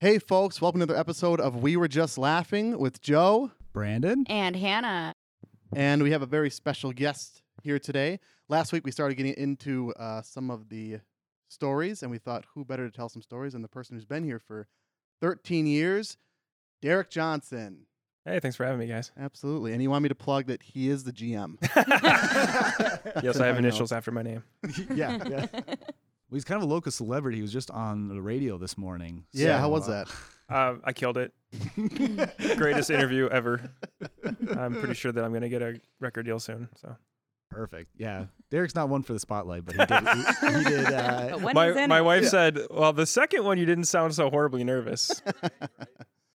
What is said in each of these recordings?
Hey, folks, welcome to another episode of We Were Just Laughing with Joe. Brandon? And Hannah. And we have a very special guest here today. Last week, we started getting into uh, some of the stories, and we thought, who better to tell some stories than the person who's been here for 13 years, Derek Johnson. Hey, thanks for having me, guys. Absolutely. And you want me to plug that he is the GM. yes, I have initials after my name. yeah, yeah. Well, he's kind of a local celebrity. He was just on the radio this morning. Yeah, how was uh, that? Uh, I killed it. Greatest interview ever. I'm pretty sure that I'm going to get a record deal soon. So Perfect. Yeah. Derek's not one for the spotlight, but he did. He, he did. Uh, But when my my wife Yeah. said, "Well, the second one you didn't sound so horribly nervous."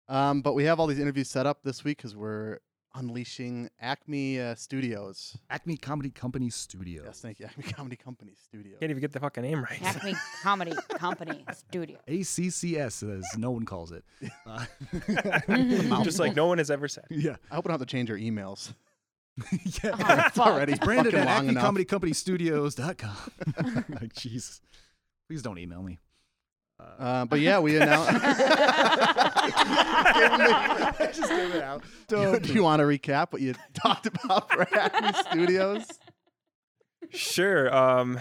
um, but we have all these interviews set up this week because we're unleashing Acme uh, Studios. Acme Comedy Company Studio. Yes, thank you. Acme Comedy Company Studios. Can't even get the fucking name right. Acme Comedy Company Studio. ACCS, as no one calls it. Uh, Just like no one has ever said. yeah. I hope I don't have to change our emails. yeah. Oh, it's already Brandon fucking at long Acme. Comedy Company Studios.com. like, Jesus. Please don't email me. Uh, but yeah, we announced. just give it out. do, do you want to recap what you talked about for Acme Studios? Sure. Um,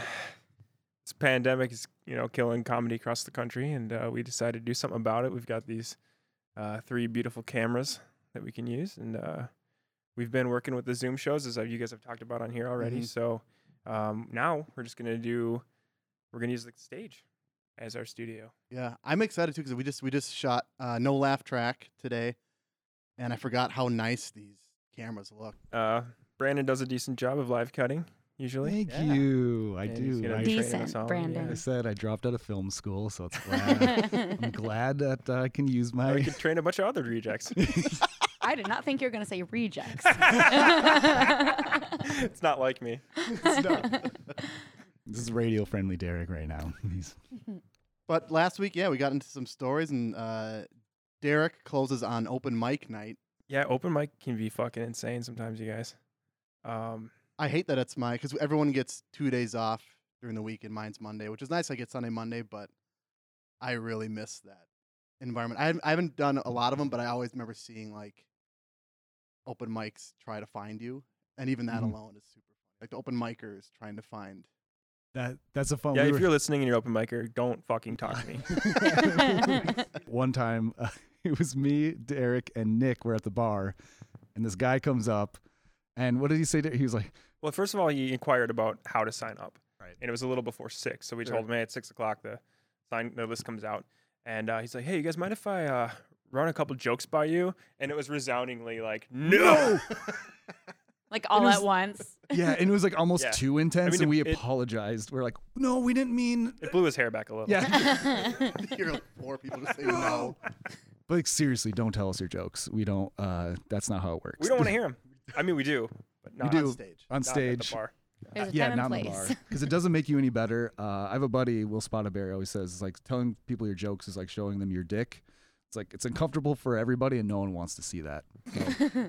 this pandemic is, you know, killing comedy across the country, and uh, we decided to do something about it. We've got these uh, three beautiful cameras that we can use, and uh, we've been working with the Zoom shows, as uh, you guys have talked about on here already. Mhm. So um, now we're just gonna do, we're gonna use the stage as our studio. Yeah, I'm excited too because we just we just shot uh, no laugh track today, and I forgot how nice these cameras look. Uh, Brandon does a decent job of live cutting usually. Thank Yeah. you. I and do. I, Decent, all, Brandon. I said I dropped out of film school, so it's glad. I'm glad that uh, I can use my. we could train a bunch of other rejects. I did not think you were going to say rejects. it's not like me. this is radio friendly Derek right now. He's But last week, yeah, we got into some stories, and uh, Derek closes on open mic night. Yeah, open mic can be fucking insane sometimes, you guys. Um, I hate that it's my because everyone gets two days off during the week, and mine's Monday, which is nice. I get Sunday, Monday, but I really miss that environment. I haven't, I haven't done a lot of them, but I always remember seeing like open mics try to find you, and even that Mhm. alone is super fun. Like the open micers trying to find. That. That's a fun. yeah, we if were- you're listening and you're open micer, don't fucking talk to me. one time uh, it was me, Derek, and Nick were at the bar, and this guy comes up, and what did he say? To, he was like, well, first of all, he inquired about how to sign up, Right. and it was a little before six, so we Sure. told him, hey, at six o'clock the sign the list comes out, and uh, he's like, hey, you guys mind if I uh, run a couple jokes by you? And it was resoundingly like, no. Like all was- at once. "Yeah," and it was like almost Yeah. too intense, mean, and we it- it- apologized. We're like, "No, we didn't mean." It blew his hair back a little. Yeah, You're like four people just saying no. but like, seriously, don't tell us your jokes. We don't. uh That's not how it works. we don't want to hear them. I mean, we do, but not, do. on stage. on not at stage. the bar. There's a yeah, not and in the bar because it doesn't make you any better. Uh, I have a buddy, Will Spottaberry, always says it's like telling people your jokes is like showing them your dick. It's like it's uncomfortable for everybody, and no one wants to see that. So,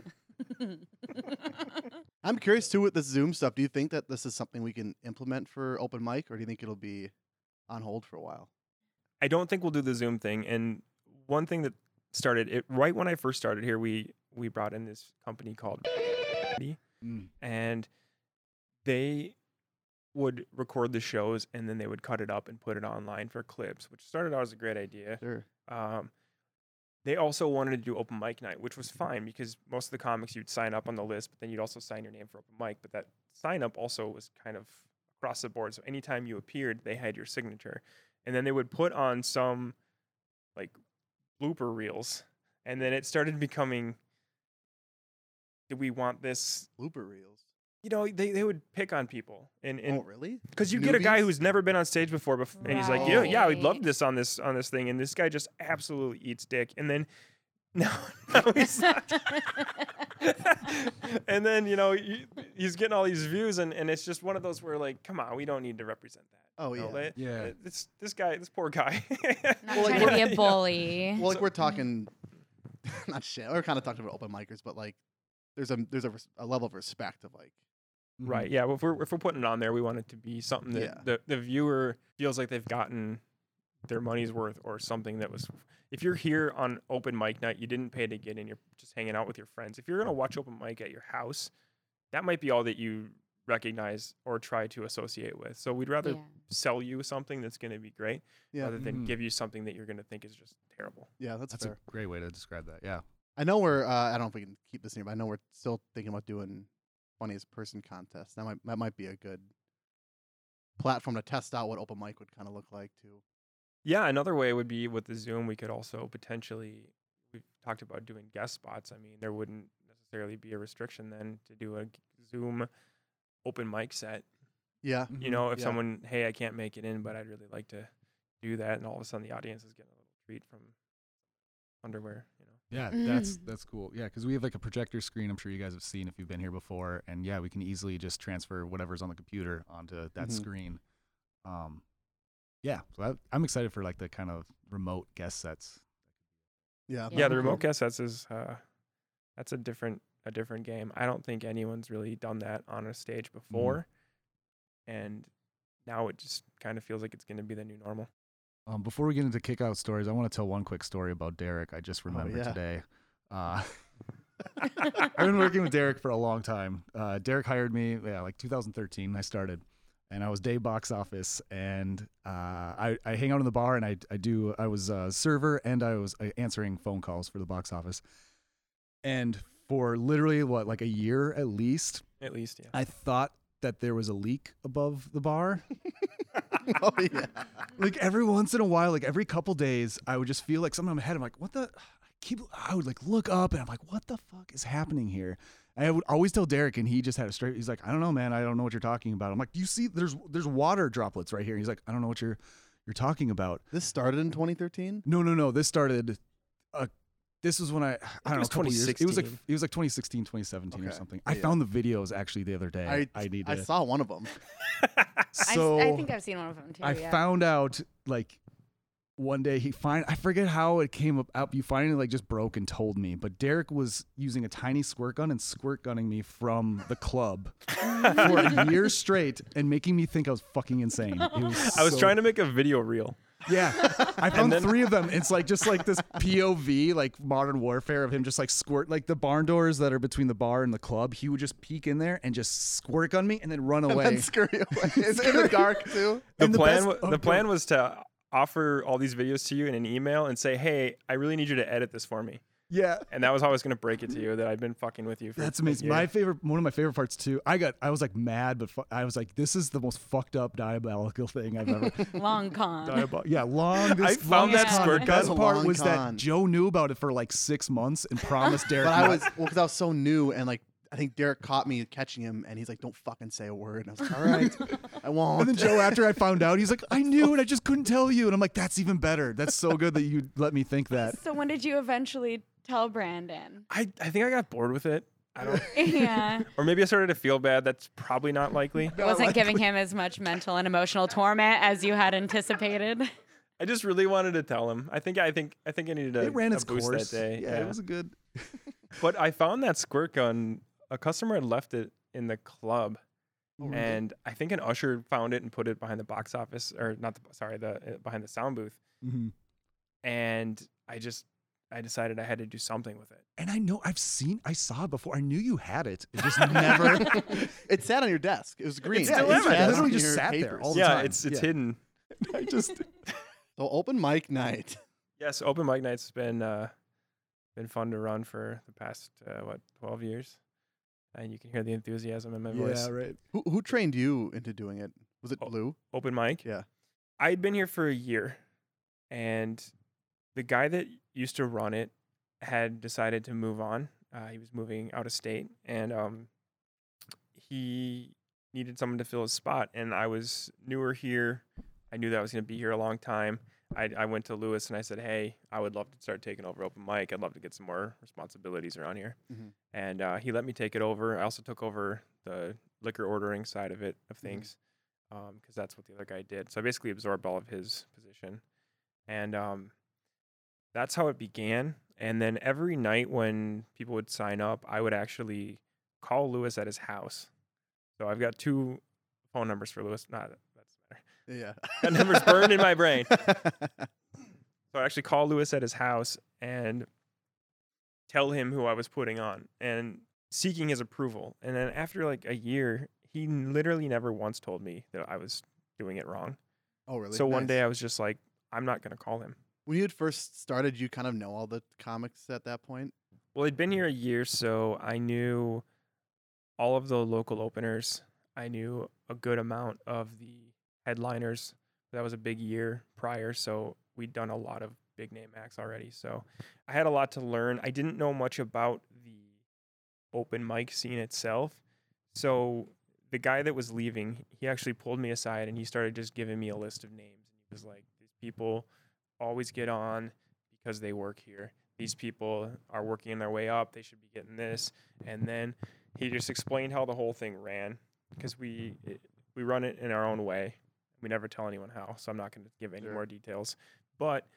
I'm curious too with this Zoom stuff. Do you think that this is something we can implement for open mic, or do you think it'll be on hold for a while? I don't think we'll do the Zoom thing. And one thing that started it right when I first started here, we we brought in this company called mm. and they would record the shows and then they would cut it up and put it online for clips, which started out as a great idea. Sure. Um, they also wanted to do open mic night, which was fine because most of the comics you'd sign up on the list, but then you'd also sign your name for open mic. But that sign up also was kind of across the board. So anytime you appeared, they had your signature. And then they would put on some like blooper reels. And then it started becoming do we want this? Blooper reels. You know, they, they would pick on people. And, and oh, really? because you get a guy who's never been on stage before, bef- and he's like, "Yeah, yeah, we'd love this on this on this thing," and this guy just absolutely eats dick, and then no, no, he's not. and then you know he- he's getting all these views, and, and it's just one of those where like, come on, we don't need to represent that. Oh you know, yeah. let- Yeah. this this guy, this poor guy. Not Well, like, trying to be we're- a bully. Well, like So- we're talking, not shit. We're kind of talking about open micers, but like, there's a there's a, a level of respect of like, Right. Yeah. Well, if we're if we're putting it on there, we want it to be something that Yeah. the the viewer feels like they've gotten their money's worth or something that was. If you're here on open mic night, you didn't pay to get in. You're just hanging out with your friends. If you're gonna watch open mic at your house, that might be all that you recognize or try to associate with. So we'd rather Yeah. sell you something that's gonna be great Yeah, rather than Mhm. give you something that you're gonna think is just terrible. yeah, that's, That's fair. a great way to describe that. Yeah. I know we're. Uh, I don't know if we can keep this in here, but I know we're still thinking about doing funniest person contest. That might that might be a good platform to test out what open mic would kind of look like too. Yeah, another way would be with the Zoom, we could also potentially, we've talked about doing guest spots. I mean, there wouldn't necessarily be a restriction then to do a Zoom open mic set. Yeah, You mm-hmm. know, if Yeah. someone, hey, I can't make it in, but I'd really like to do that. And all of a sudden the audience is getting a little treat from underwear, you know. Yeah, Mm-hmm. that's that's cool. Yeah, because we have like a projector screen. I'm sure you guys have seen if you've been here before, and yeah, we can easily just transfer whatever's on the computer onto that Mhm. screen. Um, yeah, so I, I'm excited for like the kind of remote guest sets. yeah, Yeah. Yeah, the remote guest sets is, uh, that's a different, a different game. I don't think anyone's really done that on a stage before. And now it just kind of feels like it's going to be the new normal. Um, before we get into kick out stories, I want to tell one quick story about Derek. I just remembered yeah. today. Uh, I've been working with Derek for a long time. Uh, Derek hired me, yeah, like 2013. I started, and I was day box office, and uh, I, I hang out in the bar, and I I do I was a server, and I was uh, answering phone calls for the box office, and for literally what like a year at least, At least, yeah. I thought that there was a leak above the bar. oh yeah, like every once in a while, like every couple days, I would just feel like something in my head. I'm like, what the? I keep. I would like look up and I'm like, what the fuck is happening here? And I would always tell Derek, and he just had a straight. He's like, I don't know, man. I don't know what you're talking about. I'm like, do you see? There's there's water droplets right here. He's like, I don't know what you're you're talking about. this started in 2013. No, no, no. This started. This was when I I don't know was a couple years. It was like 2016. it was like 2016, 2017 or something. Yeah, I yeah. found the videos actually the other day. I I need I saw one of them. So I, think I've seen one of them too. I yeah. found out like one day he find I forget how it came up. up- You finally like just broke and told me, but Derek was using a tiny squirt gun and squirt gunning me from the club for a year straight and making me think I was fucking insane. Was I was so- trying to make a video reel. Yeah, I found then- three of them. It's like just like this POV, like modern warfare of him just like squirt like the barn doors that are between the bar and the club. He would just peek in there and just squirt gun me and then run And away. then scurry away. It's in the dark too. The the plan, best- wa- oh, the go- plan was to offer all these videos to you in an email and say, "Hey, I really need you to edit this for me." Yeah, And that was how I was going to break it to you that I'd been fucking with you. For That's amazing. year. My favorite, one of my favorite parts too. I got, I was like mad, but fu- I was like, this is the most fucked up diabolical thing I've ever. Long con. Diabol- yeah, long. This I found that longest con. squirt The gun. best part was con. that Joe knew about it for like six months and promised Derek. But I was well because I was so new and like I think Derek caught me catching him and he's like, "Don't fucking say a word." And I was like, "All right, I won't." And then Joe, after I found out, he's like, I knew and I just couldn't tell you. And I'm like, that's even better. That's so good that you let me think that. So when did you eventually tell Brandon? I, I think I got bored with it. I don't, yeah. or maybe I started to feel bad. That's probably not likely. It wasn't giving him as much mental and emotional torment as you had anticipated. I just really wanted to tell him. I think I think I think I needed a, It ran a its boost course. that day. Yeah, it was a good. But I found that squirt gun. A customer had left it in the club, Oh, really? and I think an usher found it and put it behind the box office, or not the sorry, the uh, behind the sound booth. Mhm. And I just I decided I had to do something with it. And I know I've seen, I saw it before. I knew you had it. It just never. it sat on your desk. It was green. still it is. It sat literally just your sat there all the yeah, time. it's it's Yeah. hidden. I just. So open mic night. Yes, open mic night's been uh, been fun to run for the past uh, what twelve years, and you can hear the enthusiasm in my voice. Yeah, right. Who who trained you into doing it? Was it. Blue? Open mic. Yeah. I'd been here for a year, and the guy that used to run it had decided to move on. Uh, he was moving out of state, and um, he needed someone to fill his spot. And I was newer here. I knew that I was going to be here a long time. I, I went to Louis and I said, "Hey, I would love to start taking over open mic. I'd love to get some more responsibilities around here." Mhm. And uh, he let me take it over. I also took over the liquor ordering side of it of Mhm. things because that's what the other guy did. So I basically absorbed all of his position, and um, that's how it began. And then every night when people would sign up, I would actually call Louis at his house. So I've got two phone numbers for Louis. Not that's matter. Yeah. That number's burned in my brain. So I actually call Louis at his house and tell him who I was putting on and seeking his approval. And then after like a year, he literally never once told me that I was doing it wrong. oh, really? So one day I was just like, I'm not going to call him. When you had first started, you kind of know all the comics at that point. Well, I'd been here a year, so I knew all of the local openers. I knew a good amount of the headliners. That was a big year prior, so we'd done a lot of big name acts already. So I had a lot to learn. I didn't know much about the open mic scene itself. So the guy that was leaving, he actually pulled me aside and he started just giving me a list of names. And he was like, These people always get on because they work here. These people are working their way up. They should be getting this. And then he just explained how the whole thing ran because we it, we run it in our own way. We never tell anyone how, so I'm not going to give any Sure. more details. But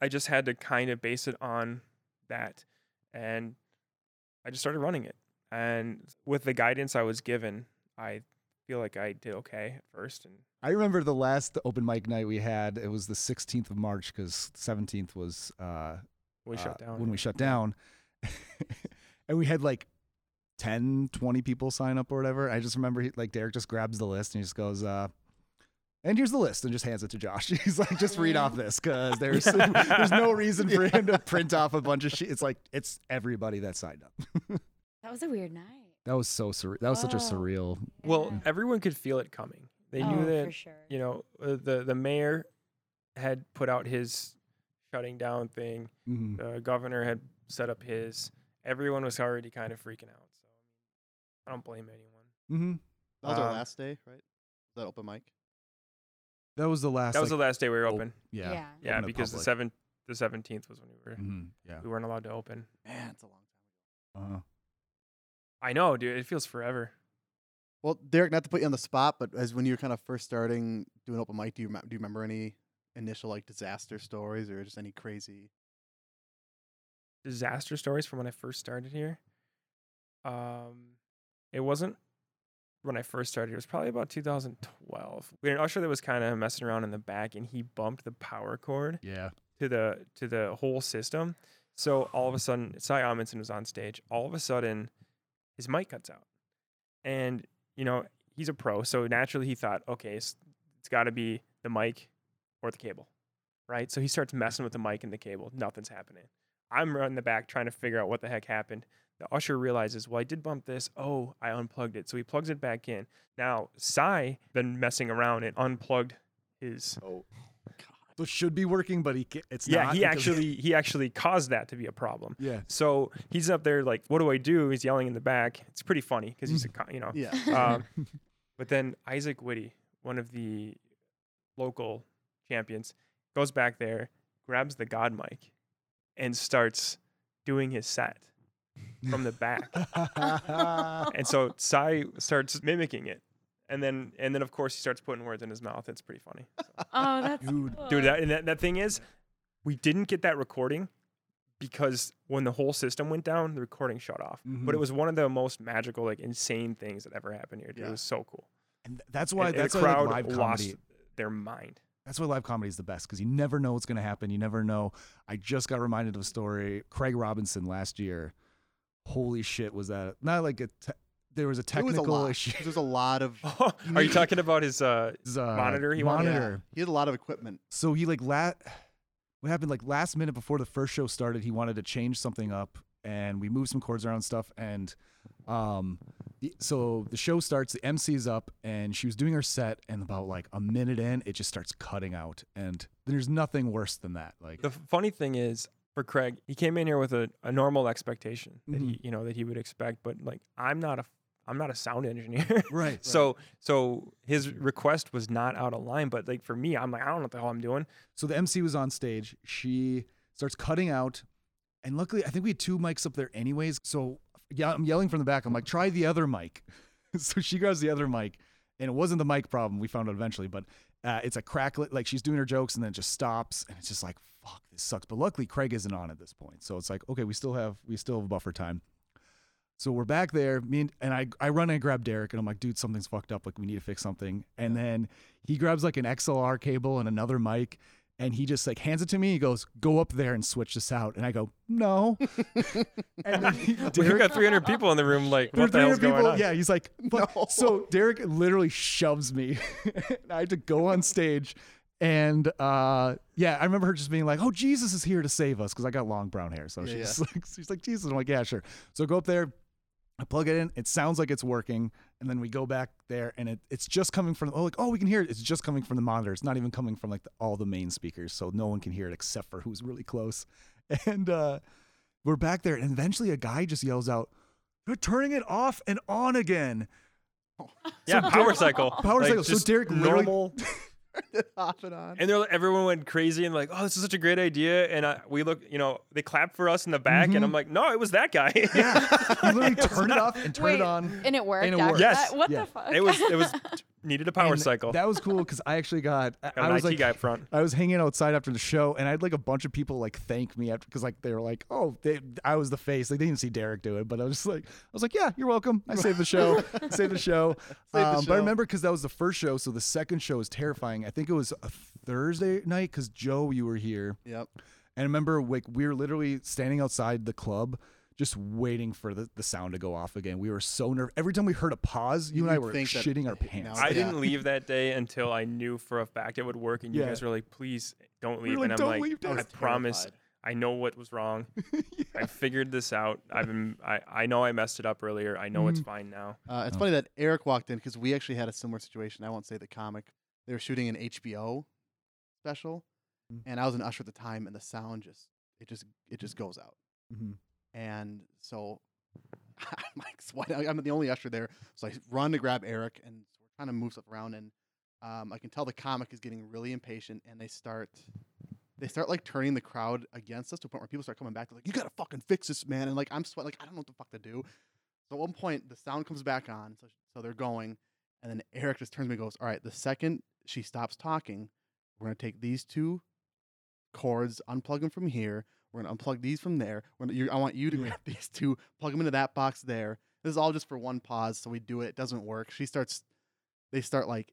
I just had to kind of base it on that, and I just started running it. And with the guidance I was given, I feel like I did okay at first. And I remember the last open mic night we had. It was the 16th of March because 17th was uh, we uh, shut down when we shut down, and we had like 10, 20 people sign up or whatever. I just remember he, like Derek just grabs the list and he just goes, uh, and here's the list, and just hands it to Josh. He's like, just read off this because there's there's no reason for him to print off a bunch of shit. It's like it's everybody that signed up. That was a weird night. That was so surreal. That was such a Oh. surreal. Well, Yeah. everyone could feel it coming. They oh, knew that for sure. you know uh, the the mayor had put out his shutting down thing. Mhm. The governor had set up his. Everyone was already kind of freaking out. So I don't blame anyone. Mhm. That was our Um, last day, right? That open mic. That was the last. That was like, the last day we were oh, open. yeah. Yeah. Yeah, open to because the public. seven the seventeenth was when we were Mhm. Yeah. we weren't allowed to open. Man, it's a long time. Uh-huh. I know, dude. It feels forever. Well, Derek, not to put you on the spot, but as when you were kind of first starting doing open mic, do you do you remember any initial like disaster stories or just any crazy? Disaster stories from when I first started here. Um, it wasn't when I first started. It was probably about 2012. We had an usher that was kind of messing around in the back, and he bumped the power cord. Yeah. to the to the whole system. So all of a sudden, Cy Amundson was on stage. All of a sudden, his mic cuts out, and you know he's a pro, so naturally he thought, okay, it's, it's got to be the mic or the cable, right? So he starts messing with the mic and the cable. Nothing's happening. I'm running the back trying to figure out what the heck happened. The usher realizes, well, I did bump this. Oh, I unplugged it. So he plugs it back in. Now, Cy been messing around and unplugged his Oh, should be working, but he ca- it's yeah, not. he actually he actually caused that to be a problem. Yeah. So he's up there like, "What do I do?" He's yelling in the back. It's pretty funny because he's a co- you know. yeah. Um, but then Isaac Witty, one of the local champions, goes back there, grabs the God mic, and starts doing his set from the back. and so Cy starts mimicking it, and then and then of course he starts putting words in his mouth. It's pretty funny. Oh, that's Dude. cool. Dude, that, and that that thing is, we didn't get that recording because when the whole system went down, the recording shut off. But it Mhm. was one of the most magical, like insane things that ever happened here. Dude. Yeah. It was so cool. And that's why And- and that's the why like, crowd live lost comedy. their mind. That's why live comedy is the best because you never know what's going to happen. You never know. I just got reminded of a story. Craig Robinson last year. Holy shit, was that not like a te- there was a It was technical a lot. issue. There's a lot of Are you talking about his? Uh, His, uh, Monitor he wanted? monitor. He had a lot of equipment. So he like la- what happened like last minute before the first show started, he wanted to change something up and we moved some chords around and stuff and um the, so the show starts, the MC's up and she was doing her set and about like a minute in, it just starts cutting out and there's nothing worse than that. Like the funny thing is for Craig, he came in here with a, a normal expectation that Mm-hmm. he you know that he would expect, but like I'm not a I'm not a sound engineer. Right. So so his request was not out of line, but like for me, I'm like I don't know what the hell I'm doing. So the MC was on stage. She starts cutting out, and luckily, I think we had two mics up there anyways. So yeah, I'm yelling from the back. I'm like, try the other mic. so she grabs the other mic, and it wasn't the mic problem. We found out eventually, but uh, it's a cracklet. Like she's doing her jokes, and then it just stops, and it's just like, fuck, this sucks. But luckily, Craig isn't on at this point, so it's like, okay, we still have we still have buffer time. So we're back there, me and, and I, I run and grab Derek, and I'm like, dude, something's fucked up. Like, we need to fix something. And then he grabs like an XLR cable and another mic, and he just like hands it to me. He goes, go up there and switch this out. And I go, no. and then he- Derek- got 300 people in the room. Like, what the hell's 300 going people. on? Yeah, he's like. No. So Derek literally shoves me. and I had to go on stage. And uh, yeah, I remember her just being like, "Oh, Jesus is here to save us," because I got long brown hair. So Yeah, she's like, she's like, "Jesus." I'm like, "Yeah, sure." So I go up there, I plug it in. It sounds like it's working, and then we go back there, and it, it's just coming from. Oh, like, oh, we can hear it. It's just coming from the monitor. It's not even coming from like the, all the main speakers, so no one can hear it except for who's really close. And uh, we're back there, and eventually a guy just yells out, "You're turning it off and on again." Yeah, power cycle. Power Like, cycle. So just Derek literally- normal. off and on. And they're like- everyone went crazy and like, oh, this is such a great idea. And I, we look, you know, they clap for us in the back, and I'm like, no, it was that guy. Mm-hmm. Yeah, he literally turned it off and turned Wait, it on. and it worked. And it worked. Yes. that? What Yeah. the fuck? it was it was needed a power And cycle. That was cool because I actually got. I, Got I an was IT like, guy up front. I was hanging outside after the show, and I had like a bunch of people like thank me after because like they were like, "Oh, they, I was the face." Like they didn't see Derek do it, but I was just like, I was like, "Yeah, you're welcome. I saved the show. saved the show." the um, But show. I remember because that was the first show, so the second show was terrifying. I think it was a Thursday night because Joe, you were here, Yep. and I remember like we were literally standing outside the club. Just waiting for the, the sound to go off again. We were so nervous. Every time we heard a pause, you and I were think that- shitting our pants. I Yeah. didn't leave that day until I knew for a fact it would work, and you Yeah. guys were like, "Please don't leave." were like, and I'm like, leave, "I Derek." promise, terrified. I know what was wrong. I figured this out. I've been, I, I know I messed it up earlier. I know it's Mhm. fine now." Uh, it's Oh. funny that Eric walked in because we actually had a similar situation. I won't say the comic. They were shooting an HBO special, Mm. and I was an usher at the time, and the sound just it just it just goes out. Mhm. And so I'm like, sweating. I'm the only usher there, so I run to grab Eric, and we're trying to move stuff around, and um, I can tell the comic is getting really impatient, and they start. They start like turning the crowd against us to a point where people start coming back. They're like, "You gotta fucking fix this, man!" And like I'm sweating, like I don't know what the fuck to do. So at one point, the sound comes back on, so, so they're going, and then Eric just turns to me and goes, "All right, the second she stops talking, we're gonna take these two cords, unplug them from here. We're gonna unplug these from there. We're gonna, you, I want you to grab these two, plug them into that box there. This is all just for one pause. So we do it. It doesn't work. She starts. They start like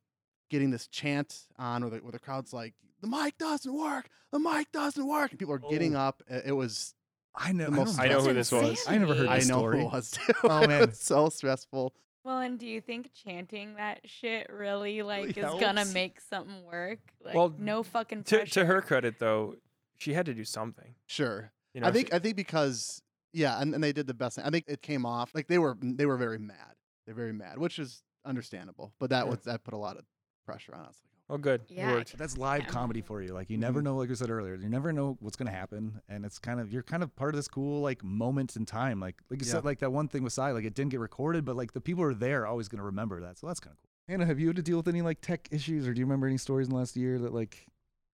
getting this chant on, where the, where the crowd's like, "The mic doesn't work. The mic doesn't work," and people are getting Oh. up. It, it was. I know. The I, most don't I know who this was. I never heard I know story. who it was too. Oh, It man. was so stressful. Well, and do you think chanting that shit really like Really is gonna make something work? Like, Well, no fucking To, to her credit, though, she had to do something. Sure. You know, I think she- I think because yeah, and, and they did the best thing. I think it came off like they were they were very mad. They're very mad, which is understandable. But that Yeah. was that put a lot of pressure on us. oh, good. Yeah, It I worked. That's live Yeah. comedy for you. Like you never Mhm. know, like I said earlier, you never know what's gonna happen, and it's kind of you're kind of part of this cool like moment in time. Like like you Yeah. said, like that one thing with Cy, like it didn't get recorded, but like the people who are there are always gonna remember that. So that's kind of cool. Hannah, have you had to deal with any like tech issues, or do you remember any stories in the last year that like?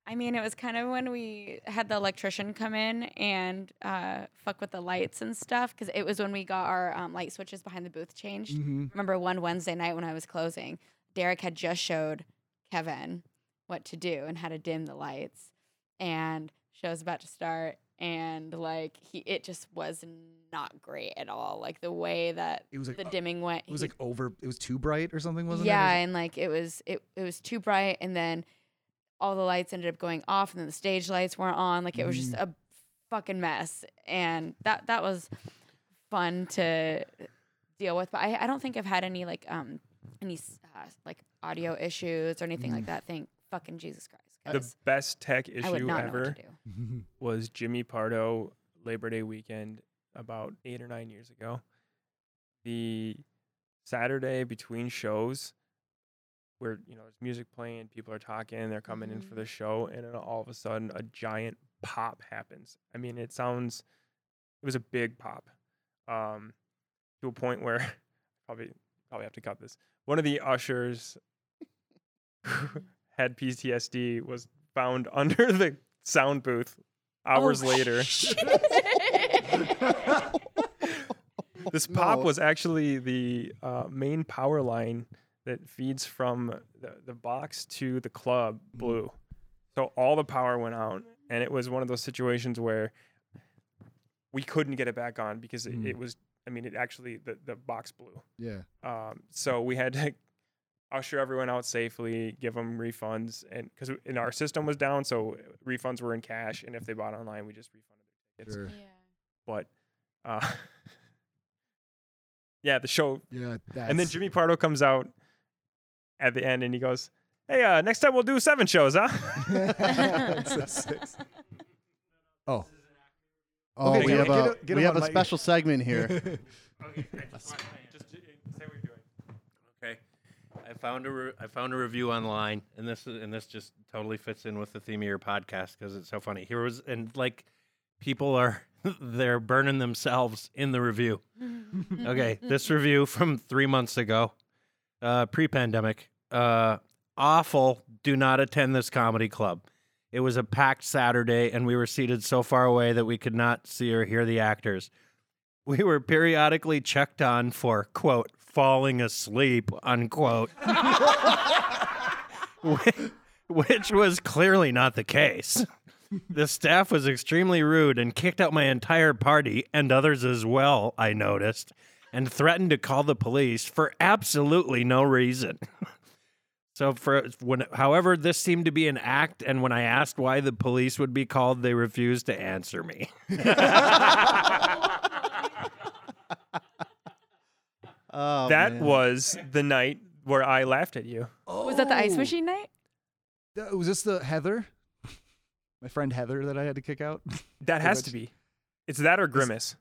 I mean, it was kind of when we had the electrician come in and uh, fuck with the lights and stuff because it was when we got our um, light switches behind the booth changed. Mm-hmm. Remember one Wednesday night when I was closing, Derek had just showed Kevin what to do and how to dim the lights, and show was about to start, and like he, it just was not great at all. Like the way that It was like the uh, dimming went. it was he- like over. It was too bright or something, wasn't yeah, it? Yeah, and like it was it it was too bright, and then all the lights ended up going off, and then the stage lights weren't on. Like it was just Mm. a fucking mess, and that that was fun to deal with. But I, I don't think I've had any like um any uh, like audio issues or anything like Mm. that. Thank fucking Jesus Christ. The best tech issue ever was Jimmy Pardo Labor Day weekend about eight or nine years ago. The Saturday between shows, where you know there's music playing, people are talking, they're coming in for Mhm. the show, and then all of a sudden a giant pop happens. I mean, it sounds, it was a big pop, um, to a point where probably probably have to cut this. One of the ushers had PTSD was found under the sound booth hours Oh, later. This pop No. was actually the uh, main power line that feeds from the, the box to the club blew. So all the power went out, and it was one of those situations where we couldn't get it back on because it, Mm. it was I mean, it actually the the box blew. Yeah. Um, so we had to usher everyone out safely, give them refunds, and because in our system was down, so refunds were in cash, and if they bought online, we just refunded their tickets. Sure. Yeah. But uh, yeah, the show, Yeah. and then Jimmy Pardo comes out at the end, and he goes, "Hey, uh, next time we'll do seven shows, huh?" It's a six. Oh. Oh, Okay, we get- have get a a- get we him have on a mic. special segment here. okay, just say what you're doing. Okay. I found a re- I found a review online, and this is, and this just totally fits in with the theme of your podcast because it's so funny. Here was and like people are they're burning themselves in the review. Okay, this review from three months ago, uh, pre-pandemic. Uh, awful. Do not attend this comedy club. It was a packed Saturday, and we were seated so far away that we could not see or hear the actors. We were periodically checked on for quote falling asleep unquote, which was clearly not the case. The staff was extremely rude and kicked out my entire party and others as well, I noticed, and threatened to call the police for absolutely no reason. So for when however this seemed to be an act and when I asked why the police would be called, they refused to answer me. Oh, that man. was the night where I laughed at you. Oh. Was that the ice Oh. machine night? That- Was this the Heather? My friend Heather that I had to kick out? That has much. to be. It's that or Grimace.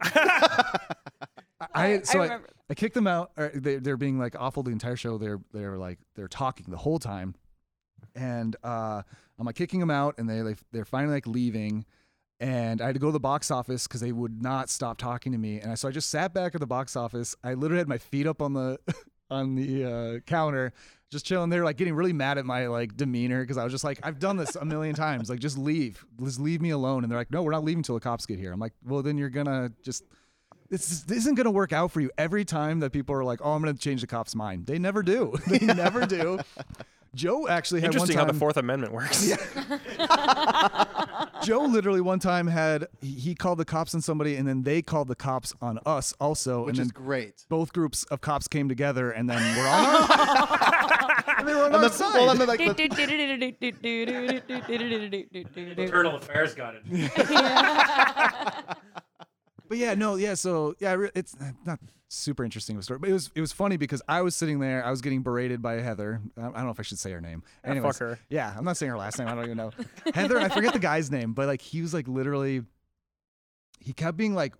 I so I, remember. I kicked them out. Or they, they're being like awful the entire show. They're they're like they're talking the whole time, and uh, I'm like kicking them out, and they like they're finally like leaving, and I had to go to the box office because they would not stop talking to me, and I, so I just sat back at the box office. I literally had my feet up on the on the uh, counter. Just chilling there, like getting really mad at my like demeanor because I was just like, I've done this a million times. Like, just leave, just leave me alone. And they're like, No, we're not leaving till the cops get here. I'm like, Well, then you're gonna just this, this isn't going to work out for you every time that people are like, "Oh, I'm going to change the cop's mind." They never do. They never do. Joe actually had one Interesting how the Fourth Amendment works. Joe literally one time had he, he called the cops on somebody, and then they called the cops on us also, which and then is great. both groups of cops came together, and then we're on. Our, and they were on And our the, side. well, and then, like, the, Internal affairs got it. But yeah, no, yeah. So yeah, it's uh, not super interesting of a story, but it was it was funny because I was sitting there, I was getting berated by Heather. I I don't know if I should say her name. Ah, Anyways, fuck her. Yeah, I'm not saying her last name. I don't even know Heather. I forget the guy's name, but like he was like literally, he kept being like,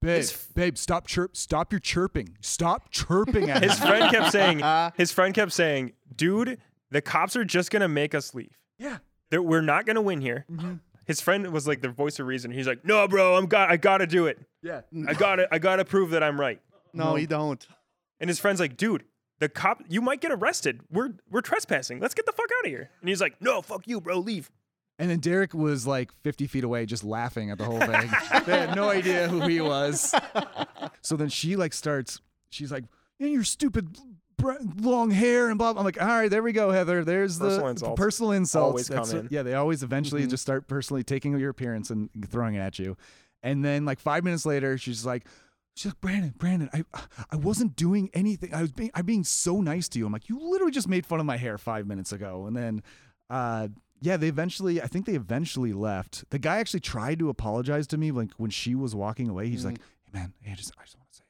babe, f- babe, stop chirp, stop your chirping, stop chirping at His me. friend kept saying, his friend kept saying, dude, the cops are just gonna make us leave. Yeah. They're, we're not gonna win here. Mm-hmm. His friend was like the voice of reason. He's like, no, bro, I'm got, I gotta do it. Yeah, I gotta, I gotta prove that I'm right. no, you don't. And his friend's like, dude, the cop, you might get arrested. We're, we're trespassing. Let's get the fuck out of here. And he's like, no, fuck you, bro, leave. And then Derek was like 50 feet away, just laughing at the whole thing. they had no idea who he was. So then she like starts, she's like, "Yeah, your stupid br- long hair and blah. blah." I'm like, all right, there we go, Heather. There's Personal the insults personal insults. always come That's- in. Yeah, they always eventually Mhm. just start personally taking your appearance and throwing it at you. And then like five minutes later, she's like, she's like, Brandon, Brandon, I I wasn't doing anything. I was being I'm being so nice to you. I'm like, you literally just made fun of my hair five minutes ago. And then uh yeah, they eventually I think they eventually left. The guy actually tried to apologize to me like when she was walking away. He's like, Hey man, hey, I just I just want to say like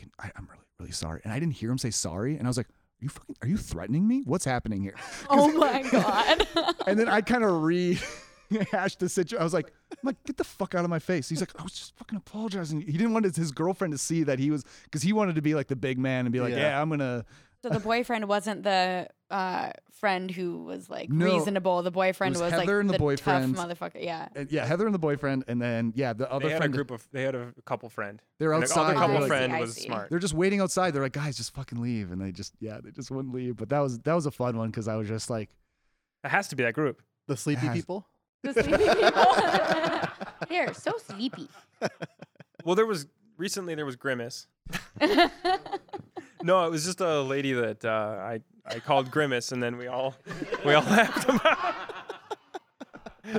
can, I, I'm really, really sorry. And I didn't hear him say sorry. And I was like, Are you fucking are you threatening me? What's happening here? Oh my god. And then I kind of rehashed the situation. I was like, I'm like, get the fuck out of my face. He's like, I was just fucking apologizing. He didn't want his, his girlfriend to see that he was, because he wanted to be like the big man and be like, Yeah. yeah, I'm gonna. So the boyfriend wasn't the uh, friend who was like No. reasonable. The boyfriend was was, like and the tough boyfriend. motherfucker. Yeah. And yeah, Heather and the boyfriend, and then yeah, the other They had a friend. group of, they had a couple friend. They're And the other couple I like- see, friend was smart. They're just waiting outside. They're like, guys, just fucking leave, and they just yeah, they just wouldn't leave. But that was that was a fun one because I was just like, It has to be that group. The sleepy has- people. The sleepy people. They're so sleepy. Well, there was recently there was Grimace. No, it was just a lady that uh, I I called Grimace, and then we all we all laughed about.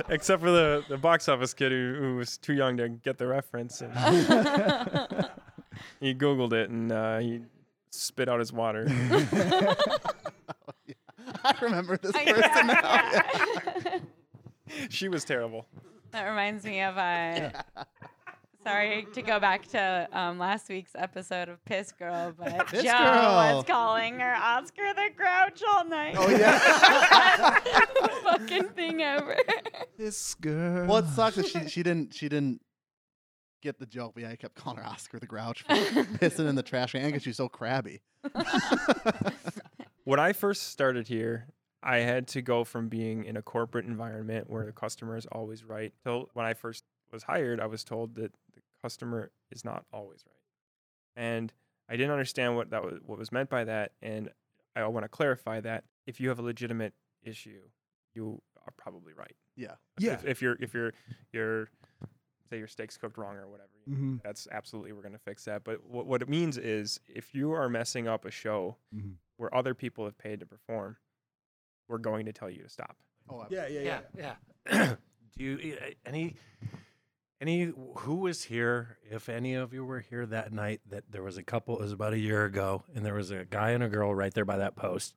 Except for the, the box office kid who, who was too young to get the reference. And he Googled it and uh, he spit out his water. I remember this I- person now. yeah. she was terrible. That reminds me of uh, sorry to go back to um, last week's episode of Piss Girl, but Piss Joe Girl. was calling her Oscar the Grouch all night. Oh yeah. fucking thing ever. This girl. well, it sucks that she she didn't she didn't get the joke. But yeah, I kept calling her Oscar the Grouch for pissing in the trash can because she's so crabby. When I first started here, I had to go from being in a corporate environment where the customer is always right till when I first was hired, I was told that the customer is not always right. And I didn't understand what that was, what was meant by that. And I want to clarify that if you have a legitimate issue, you are probably right. Yeah. If- Yeah. If, if you're if you're you're say your steak's cooked wrong or whatever, you know, Mhm. that's absolutely we're gonna fix that. But what what it means is if you are messing up a show Mhm. where other people have paid to perform, we're going to tell you to stop. Oh, Yeah, yeah, yeah, yeah. Do you uh, any any who was here? If any of you were here that night, that there was a couple. It was about a year ago, and there was a guy and a girl right there by that post,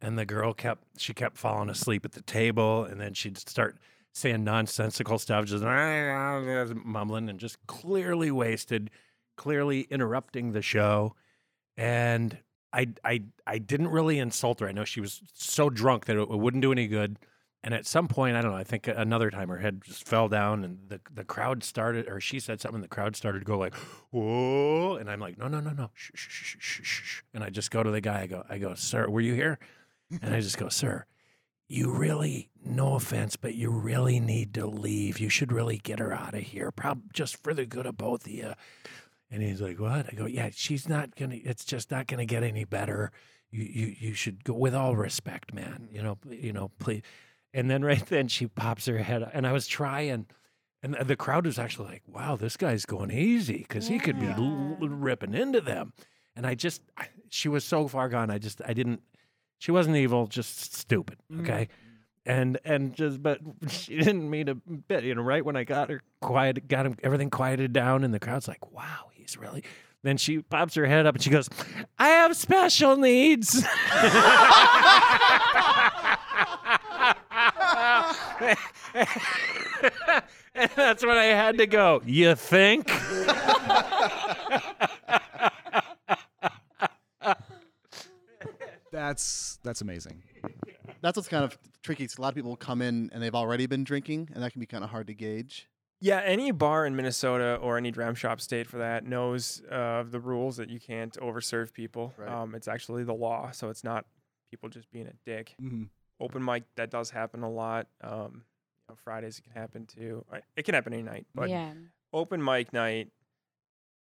and the girl kept she kept falling asleep at the table, and then she'd start saying nonsensical stuff, just mumbling, and just clearly wasted, clearly interrupting the show, and. I, I I didn't really insult her. I know she was so drunk that it, wouldn't do any good. And at some point, I don't know, I think another time her head just fell down and the, the crowd started, or she said something, the crowd started to go like, whoa. And I'm like, no, no, no, no. Shh, shh, shh, shh. And I just go to the guy, I go, I go, sir, were you here? And I just go, sir, you really, no offense, but you really need to leave. You should really get her out of here, prob- just for the good of both of you. And he's like, what? I go, yeah, she's not going to, it's just not going to get any better. You, you, you should go with all respect, man. You know, you know, please. And then right then she pops her head, up, and I was trying, and the crowd was actually like, "Wow, this guy's going easy because he could be l- Yeah. ripping into them." And I just, I, she was so far gone. I just, I didn't. She wasn't evil, just stupid. Mm. Okay. And and just, but she didn't mean a bit. You know, right when I got her quiet, got him everything quieted down, and the crowd's like, "Wow, he's really." Then she pops her head up and she goes, "I have special needs." and that's when I had to go. You think? That's that's amazing. That's what's kind of tricky. 'cause a lot of people come in and they've already been drinking, and that can be kind of hard to gauge. Yeah, any bar in Minnesota or any dram shop state for that knows uh, the rules that you can't overserve people. Right. Um, it's actually the law, so it's not people just being a dick. hmm Open mic that does happen a lot. Um, you know, Fridays it can happen too. It can happen any night, but yeah. open mic night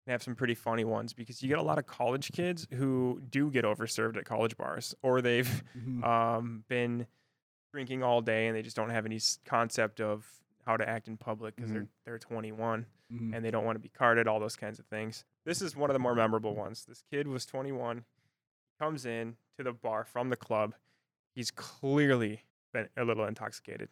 can have some pretty funny ones because you get a lot of college kids who do get overserved at college bars, or they've hmm um, been drinking all day and they just don't have any concept of how to act in public because they're they're 21 hmm and they don't want to be carded, all those kinds of things. This is one of the more memorable ones. This kid was 21, comes in to the bar from the club. He's clearly been a little intoxicated.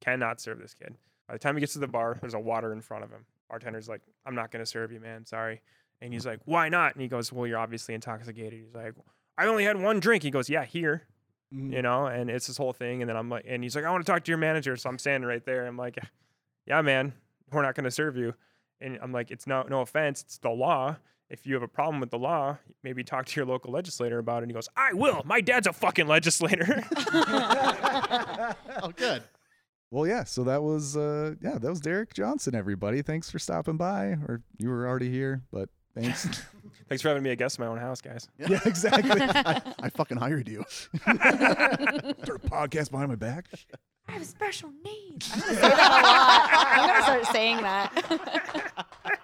Cannot serve this kid. By the time he gets to the bar, there's a water in front of him. Bartender's like, I'm not going to serve you, man. Sorry. And he's like, Why not? And he goes, Well, you're obviously intoxicated. He's like, I only had one drink. He goes, Yeah, here Mm-hmm. you know, and it's this whole thing. And then I'm like, and he's like, I want to talk to your manager. So I'm standing right there. I'm like, yeah, man, we're not going to serve you. And I'm like, it's no, no offense. It's the law. If you have a problem with the law, maybe talk to your local legislator about it. And he goes, I will. My dad's a fucking legislator. oh, good. Well, yeah. So that was uh, yeah, that was Derek Johnson. Everybody, thanks for stopping by. Or you were already here, but thanks. Thanks for having me a guest in my own house, guys. yeah, exactly. I, I fucking hired you. Start a podcast behind my back. I have special needs. Say that a lot. I'm gonna start saying that.